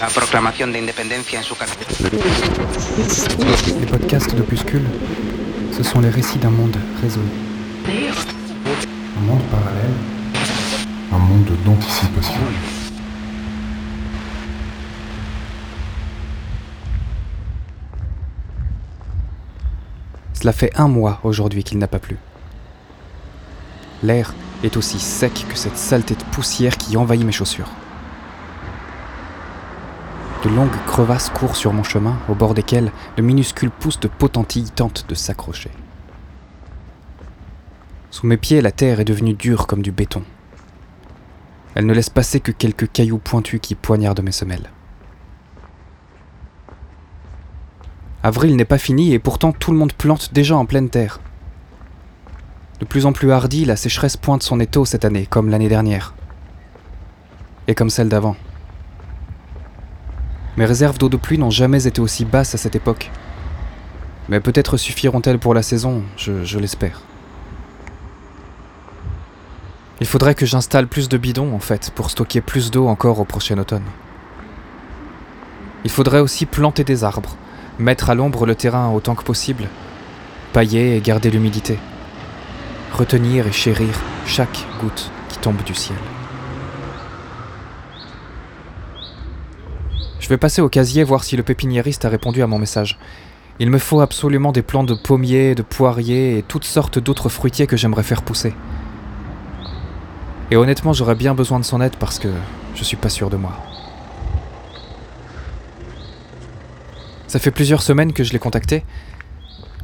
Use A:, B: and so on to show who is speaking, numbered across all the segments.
A: La proclamación de independencia en su.
B: Les podcasts d'Opuscule, ce sont les récits d'un monde résolu.
C: Un monde parallèle, un monde d'anticipation.
B: Cela fait un mois aujourd'hui qu'il n'a pas plu. L'air est aussi sec que cette saleté de poussière qui envahit mes chaussures. De longues crevasses courent sur mon chemin, au bord desquelles de minuscules pousses de potentilles tentent de s'accrocher. Sous mes pieds, la terre est devenue dure comme du béton. Elle ne laisse passer que quelques cailloux pointus qui poignardent mes semelles. Avril n'est pas fini et pourtant tout le monde plante déjà en pleine terre. De plus en plus hardi, la sécheresse pointe son étau cette année, comme l'année dernière. Et comme celle d'avant. Mes réserves d'eau de pluie n'ont jamais été aussi basses à cette époque. Mais peut-être suffiront-elles pour la saison, je, l'espère. Il faudrait que j'installe plus de bidons, en fait, pour stocker plus d'eau encore au prochain automne. Il faudrait aussi planter des arbres, mettre à l'ombre le terrain autant que possible, pailler et garder l'humidité, retenir et chérir chaque goutte qui tombe du ciel. Je vais passer au casier voir si le pépiniériste a répondu à mon message. Il me faut absolument des plants de pommiers, de poiriers et toutes sortes d'autres fruitiers que j'aimerais faire pousser. Et honnêtement, j'aurais bien besoin de son aide parce que je suis pas sûr de moi. Ça fait plusieurs semaines que je l'ai contacté,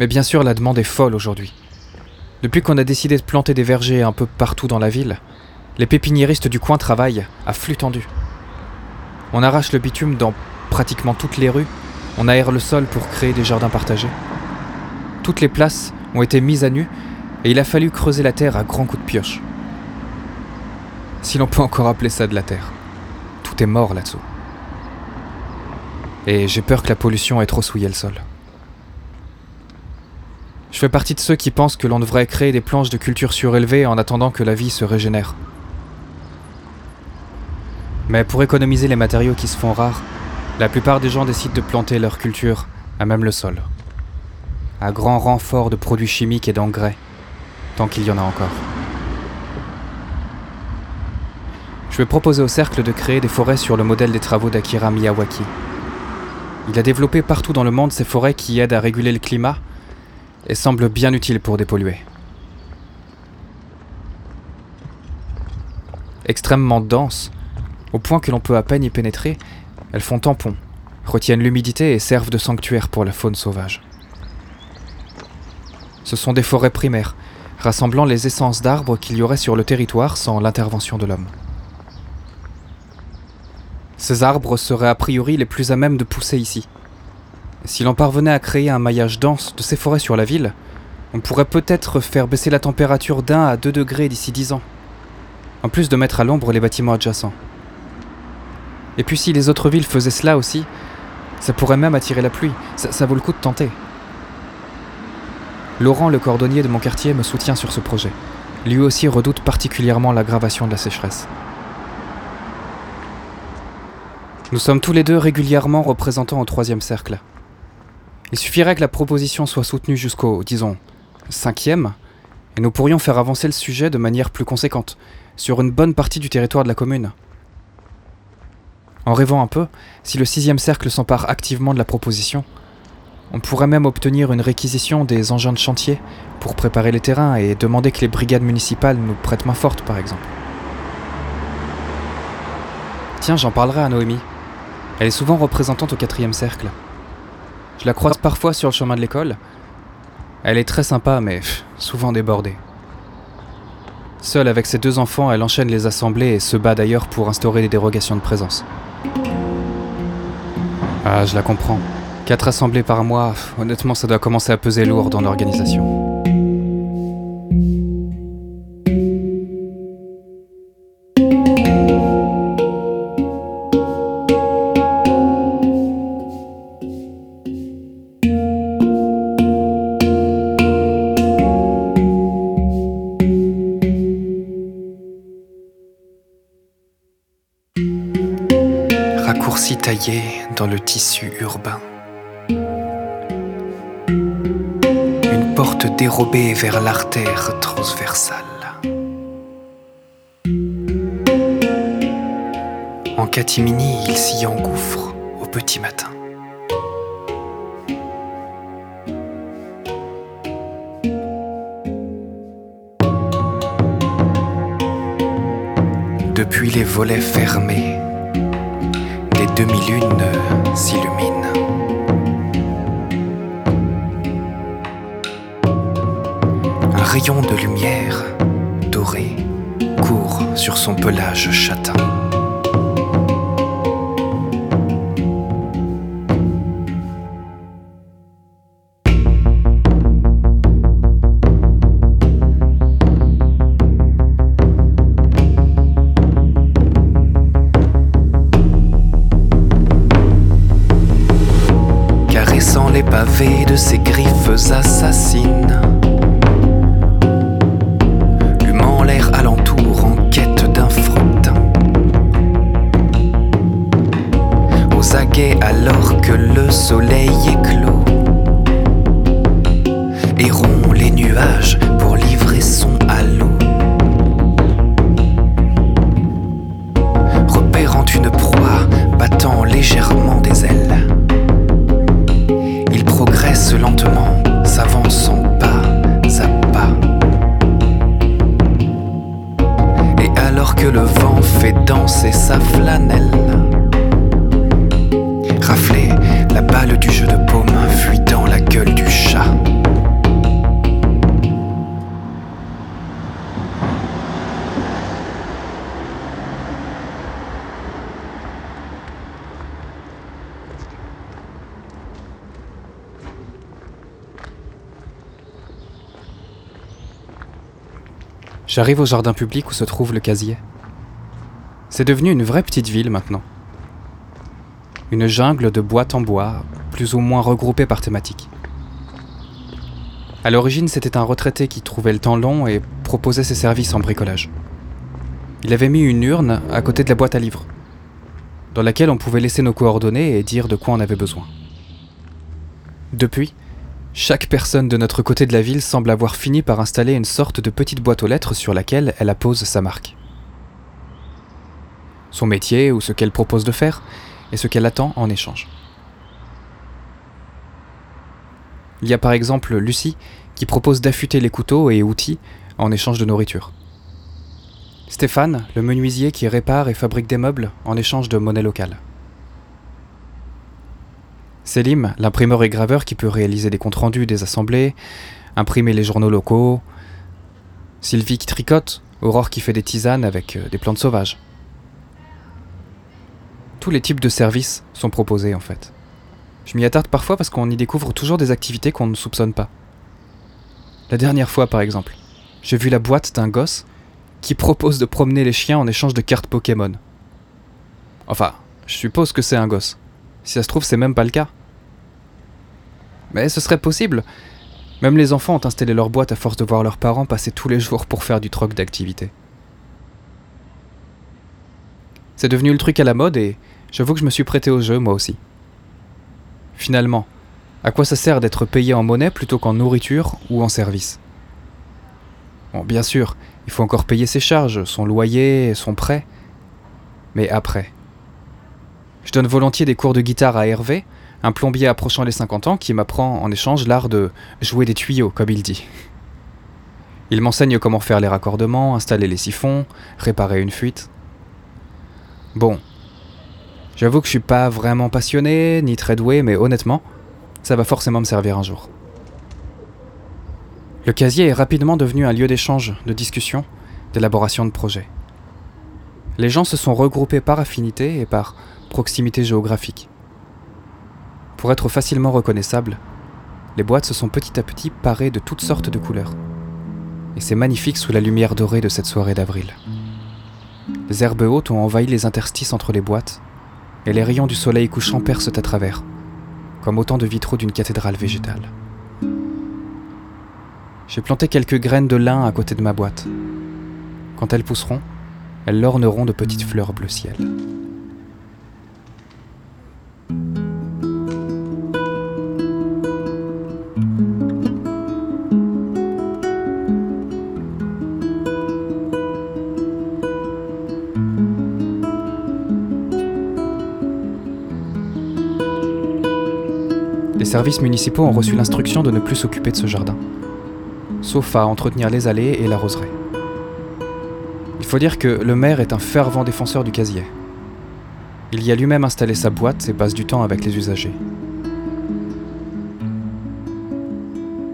B: mais bien sûr la demande est folle aujourd'hui. Depuis qu'on a décidé de planter des vergers un peu partout dans la ville, les pépiniéristes du coin travaillent à flux tendu. On arrache le bitume dans pratiquement toutes les rues, on aère le sol pour créer des jardins partagés. Toutes les places ont été mises à nu et il a fallu creuser la terre à grands coups de pioche. Si l'on peut encore appeler ça de la terre. Tout est mort là-dessous. Et j'ai peur que la pollution ait trop souillé le sol. Je fais partie de ceux qui pensent que l'on devrait créer des planches de culture surélevées en attendant que la vie se régénère. Mais pour économiser les matériaux qui se font rares, la plupart des gens décident de planter leur culture à même le sol. À grand renfort de produits chimiques et d'engrais, tant qu'il y en a encore. Je vais proposer au cercle de créer des forêts sur le modèle des travaux d'Akira Miyawaki. Il a développé partout dans le monde ces forêts qui aident à réguler le climat et semblent bien utiles pour dépolluer. Extrêmement denses, au point que l'on peut à peine y pénétrer, elles font tampon, retiennent l'humidité et servent de sanctuaire pour la faune sauvage. Ce sont des forêts primaires, rassemblant les essences d'arbres qu'il y aurait sur le territoire sans l'intervention de l'homme. Ces arbres seraient a priori les plus à même de pousser ici. Si l'on parvenait à créer un maillage dense de ces forêts sur la ville, on pourrait peut-être faire baisser la température d'un à deux degrés d'ici dix ans, en plus de mettre à l'ombre les bâtiments adjacents. Et puis si les autres villes faisaient cela aussi, ça pourrait même attirer la pluie, ça, vaut le coup de tenter. Laurent, le cordonnier de mon quartier, me soutient sur ce projet. Lui aussi redoute particulièrement l'aggravation de la sécheresse. Nous sommes tous les deux régulièrement représentants au troisième cercle. Il suffirait que la proposition soit soutenue jusqu'au, disons, cinquième, et nous pourrions faire avancer le sujet de manière plus conséquente, sur une bonne partie du territoire de la commune. En rêvant un peu, si le sixième cercle s'empare activement de la proposition, on pourrait même obtenir une réquisition des engins de chantier pour préparer les terrains et demander que les brigades municipales nous prêtent main forte, par exemple. Tiens, j'en parlerai à Noémie. Elle est souvent représentante au quatrième cercle. Je la croise parfois sur le chemin de l'école. Elle est très sympa, mais souvent débordée. Seule avec ses deux enfants, elle enchaîne les assemblées et se bat d'ailleurs pour instaurer des dérogations de présence. Ah, je la comprends. Quatre assemblées par mois, honnêtement, ça doit commencer à peser lourd dans l'organisation. Taillé dans le tissu urbain. Une porte dérobée vers l'artère transversale. En catimini, il s'y engouffre au petit matin. Depuis les volets fermés, demi-lunes s'illuminent. Un rayon de lumière dorée court sur son pelage châtain. Pavés de ses griffes assassines. Humant l'air alentour en quête d'un fretin. Aux aguets alors que le soleil éclot. Danser sa flanelle, rafler la balle du jeu de paume fuit dans la gueule du chat. J'arrive au jardin public où se trouve le casier. C'est devenu une vraie petite ville maintenant. Une jungle de boîtes en bois, plus ou moins regroupées par thématique. À l'origine, c'était un retraité qui trouvait le temps long et proposait ses services en bricolage. Il avait mis une urne à côté de la boîte à livres, dans laquelle on pouvait laisser nos coordonnées et dire de quoi on avait besoin. Depuis, chaque personne de notre côté de la ville semble avoir fini par installer une sorte de petite boîte aux lettres sur laquelle elle appose sa marque. Son métier ou ce qu'elle propose de faire et ce qu'elle attend en échange. Il y a par exemple Lucie qui propose d'affûter les couteaux et outils en échange de nourriture. Stéphane, le menuisier qui répare et fabrique des meubles en échange de monnaie locale. Selim, l'imprimeur et graveur qui peut réaliser des comptes rendus des assemblées, imprimer les journaux locaux. Sylvie qui tricote, Aurore qui fait des tisanes avec euh, des plantes sauvages. Tous les types de services sont proposés en fait. Je m'y attarde parfois parce qu'on y découvre toujours des activités qu'on ne soupçonne pas. La dernière fois par exemple, j'ai vu la boîte d'un gosse qui propose de promener les chiens en échange de cartes Pokémon. Enfin, je suppose que c'est un gosse. Si ça se trouve, c'est même pas le cas. Mais ce serait possible. Même les enfants ont installé leur boîte à force de voir leurs parents passer tous les jours pour faire du troc d'activité. C'est devenu le truc à la mode et j'avoue que je me suis prêté au jeu moi aussi. Finalement, à quoi ça sert d'être payé en monnaie plutôt qu'en nourriture ou en service? Bon, bien sûr, il faut encore payer ses charges, son loyer, son prêt. Mais après Je donne volontiers des cours de guitare à Hervé, un plombier approchant les 50 ans qui m'apprend en échange l'art de jouer des tuyaux, comme il dit. Il m'enseigne comment faire les raccordements, installer les siphons, réparer une fuite. Bon. J'avoue que je suis pas vraiment passionné, ni très doué, mais honnêtement, ça va forcément me servir un jour. Le casier est rapidement devenu un lieu d'échange, de discussion, d'élaboration de projets. Les gens se sont regroupés par affinité et par proximité géographique. Pour être facilement reconnaissables, les boîtes se sont petit à petit parées de toutes sortes de couleurs. Et c'est magnifique sous la lumière dorée de cette soirée d'avril. Les herbes hautes ont envahi les interstices entre les boîtes, et les rayons du soleil couchant percent à travers, comme autant de vitraux d'une cathédrale végétale. J'ai planté quelques graines de lin à côté de ma boîte. Quand elles pousseront, elles l'orneront de petites fleurs bleu ciel. Services municipaux ont reçu l'instruction de ne plus s'occuper de ce jardin, sauf à entretenir les allées et la roseraie. Il faut dire que le maire est un fervent défenseur du casier. Il y a lui-même installé sa boîte et passe du temps avec les usagers.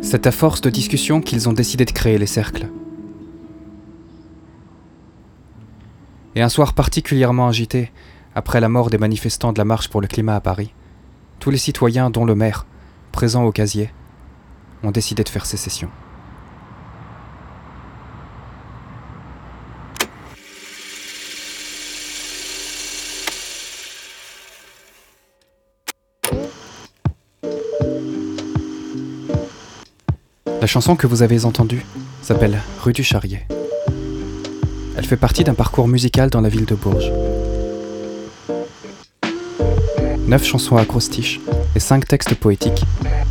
B: C'est à force de discussions qu'ils ont décidé de créer les cercles. Et un soir particulièrement agité, après la mort des manifestants de la Marche pour le climat à Paris, tous les citoyens, dont le maire, présents au casier, ont décidé de faire sécession. La chanson que vous avez entendue s'appelle Rue du Charrier. Elle fait partie d'un parcours musical dans la ville de Bourges. Neuf chansons acrostiches et cinq textes poétiques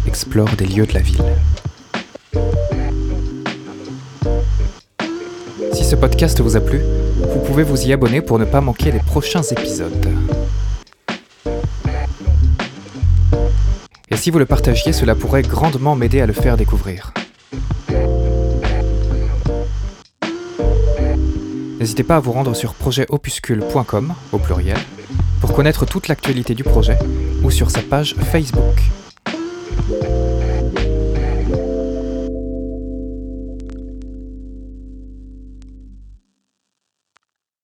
B: explorent des lieux de la ville. Si ce podcast vous a plu, vous pouvez vous y abonner pour ne pas manquer les prochains épisodes. Et si vous le partagiez, cela pourrait grandement m'aider à le faire découvrir. N'hésitez pas à vous rendre sur projetopuscule.com au pluriel pour connaître toute l'actualité du projet ou sur sa page Facebook.